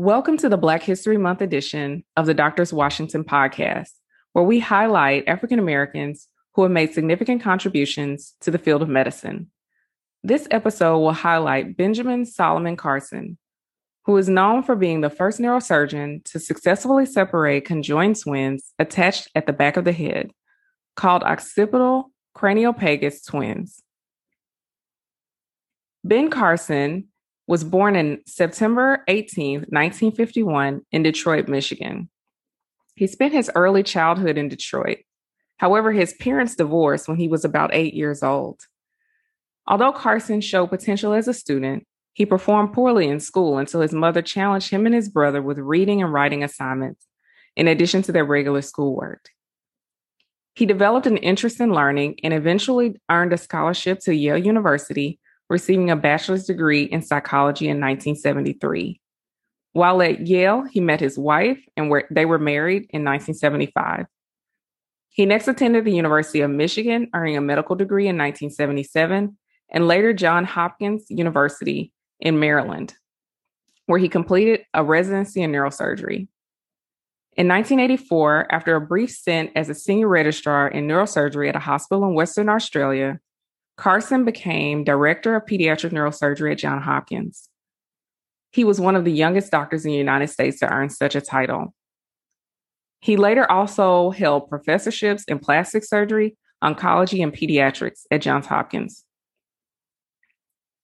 Welcome to the Black History Month edition of the Doctors Washington podcast, where we highlight African Americans who have made significant contributions to the field of medicine. This episode will highlight Benjamin Solomon Carson, who is known for being the first neurosurgeon to successfully separate conjoined twins attached at the back of the head, called occipital craniopagus twins. Ben Carson was born in September 18, 1951, in Detroit, Michigan. He spent his early childhood in Detroit. However, his parents divorced when he was about eight years old. Although Carson showed potential as a student, he performed poorly in school until his mother challenged him and his brother with reading and writing assignments, in addition to their regular schoolwork. He developed an interest in learning and eventually earned a scholarship to Yale University, receiving a bachelor's degree in psychology in 1973. While at Yale, he met his wife and were, they were married in 1975. He next attended the University of Michigan, earning a medical degree in 1977, and later Johns Hopkins University in Maryland, where he completed a residency in neurosurgery. In 1984, after a brief stint as a senior registrar in neurosurgery at a hospital in Western Australia, Carson became director of pediatric neurosurgery at Johns Hopkins. He was one of the youngest doctors in the United States to earn such a title. He later also held professorships in plastic surgery, oncology, and pediatrics at Johns Hopkins.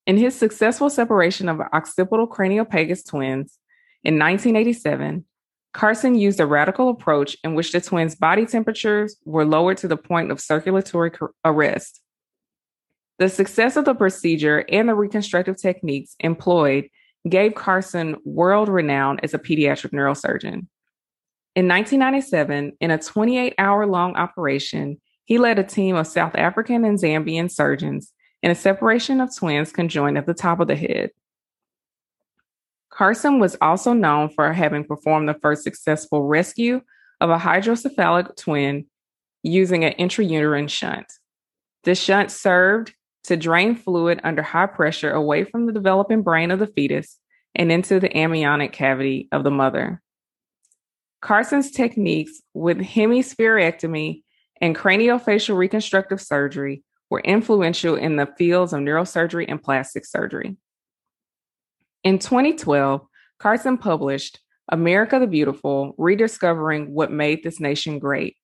In his successful separation of occipital craniopagus twins in 1987, Carson used a radical approach in which the twins' body temperatures were lowered to the point of circulatory arrest. The success of the procedure and the reconstructive techniques employed gave Carson world renown as a pediatric neurosurgeon. In 1997, in a 28 hour long operation, he led a team of South African and Zambian surgeons in a separation of twins conjoined at the top of the head. Carson was also known for having performed the first successful rescue of a hydrocephalic twin using an intrauterine shunt. The shunt served to drain fluid under high pressure away from the developing brain of the fetus and into the amniotic cavity of the mother. Carson's techniques with hemispherectomy and craniofacial reconstructive surgery were influential in the fields of neurosurgery and plastic surgery. In 2012, Carson published America the Beautiful Rediscovering What Made This Nation Great,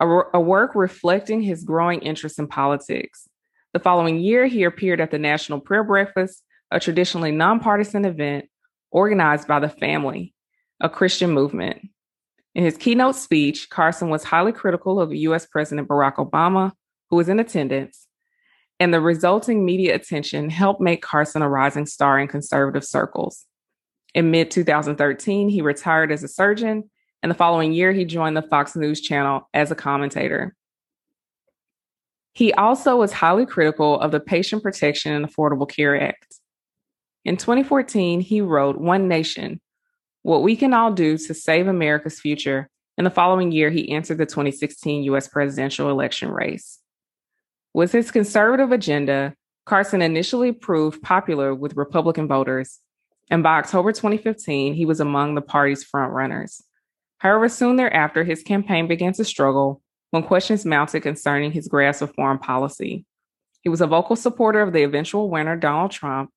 a, a work reflecting his growing interest in politics. The following year, he appeared at the National Prayer Breakfast, a traditionally nonpartisan event organized by the family, a Christian movement. In his keynote speech, Carson was highly critical of US President Barack Obama, who was in attendance, and the resulting media attention helped make Carson a rising star in conservative circles. In mid 2013, he retired as a surgeon, and the following year, he joined the Fox News channel as a commentator. He also was highly critical of the Patient Protection and Affordable Care Act. In 2014, he wrote One Nation What We Can All Do to Save America's Future. In the following year, he entered the 2016 US presidential election race. With his conservative agenda, Carson initially proved popular with Republican voters, and by October 2015, he was among the party's frontrunners. However, soon thereafter, his campaign began to struggle when questions mounted concerning his grasp of foreign policy. He was a vocal supporter of the eventual winner, Donald Trump,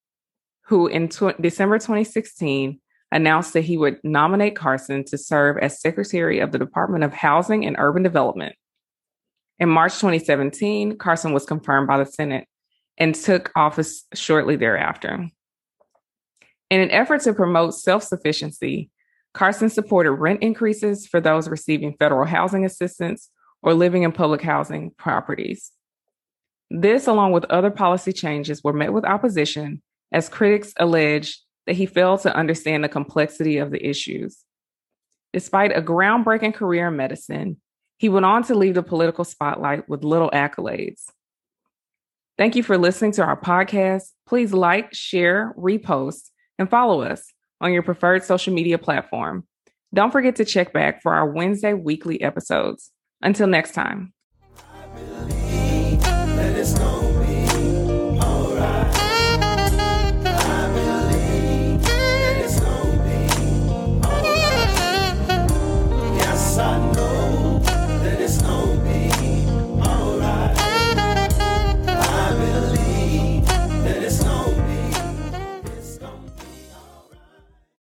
who in tw- December 2016 announced that he would nominate Carson to serve as Secretary of the Department of Housing and Urban Development. In March 2017, Carson was confirmed by the Senate and took office shortly thereafter. In an effort to promote self sufficiency, Carson supported rent increases for those receiving federal housing assistance or living in public housing properties. This, along with other policy changes, were met with opposition as critics alleged that he failed to understand the complexity of the issues. Despite a groundbreaking career in medicine, he went on to leave the political spotlight with little accolades. Thank you for listening to our podcast. Please like, share, repost, and follow us on your preferred social media platform. Don't forget to check back for our Wednesday weekly episodes. Until next time.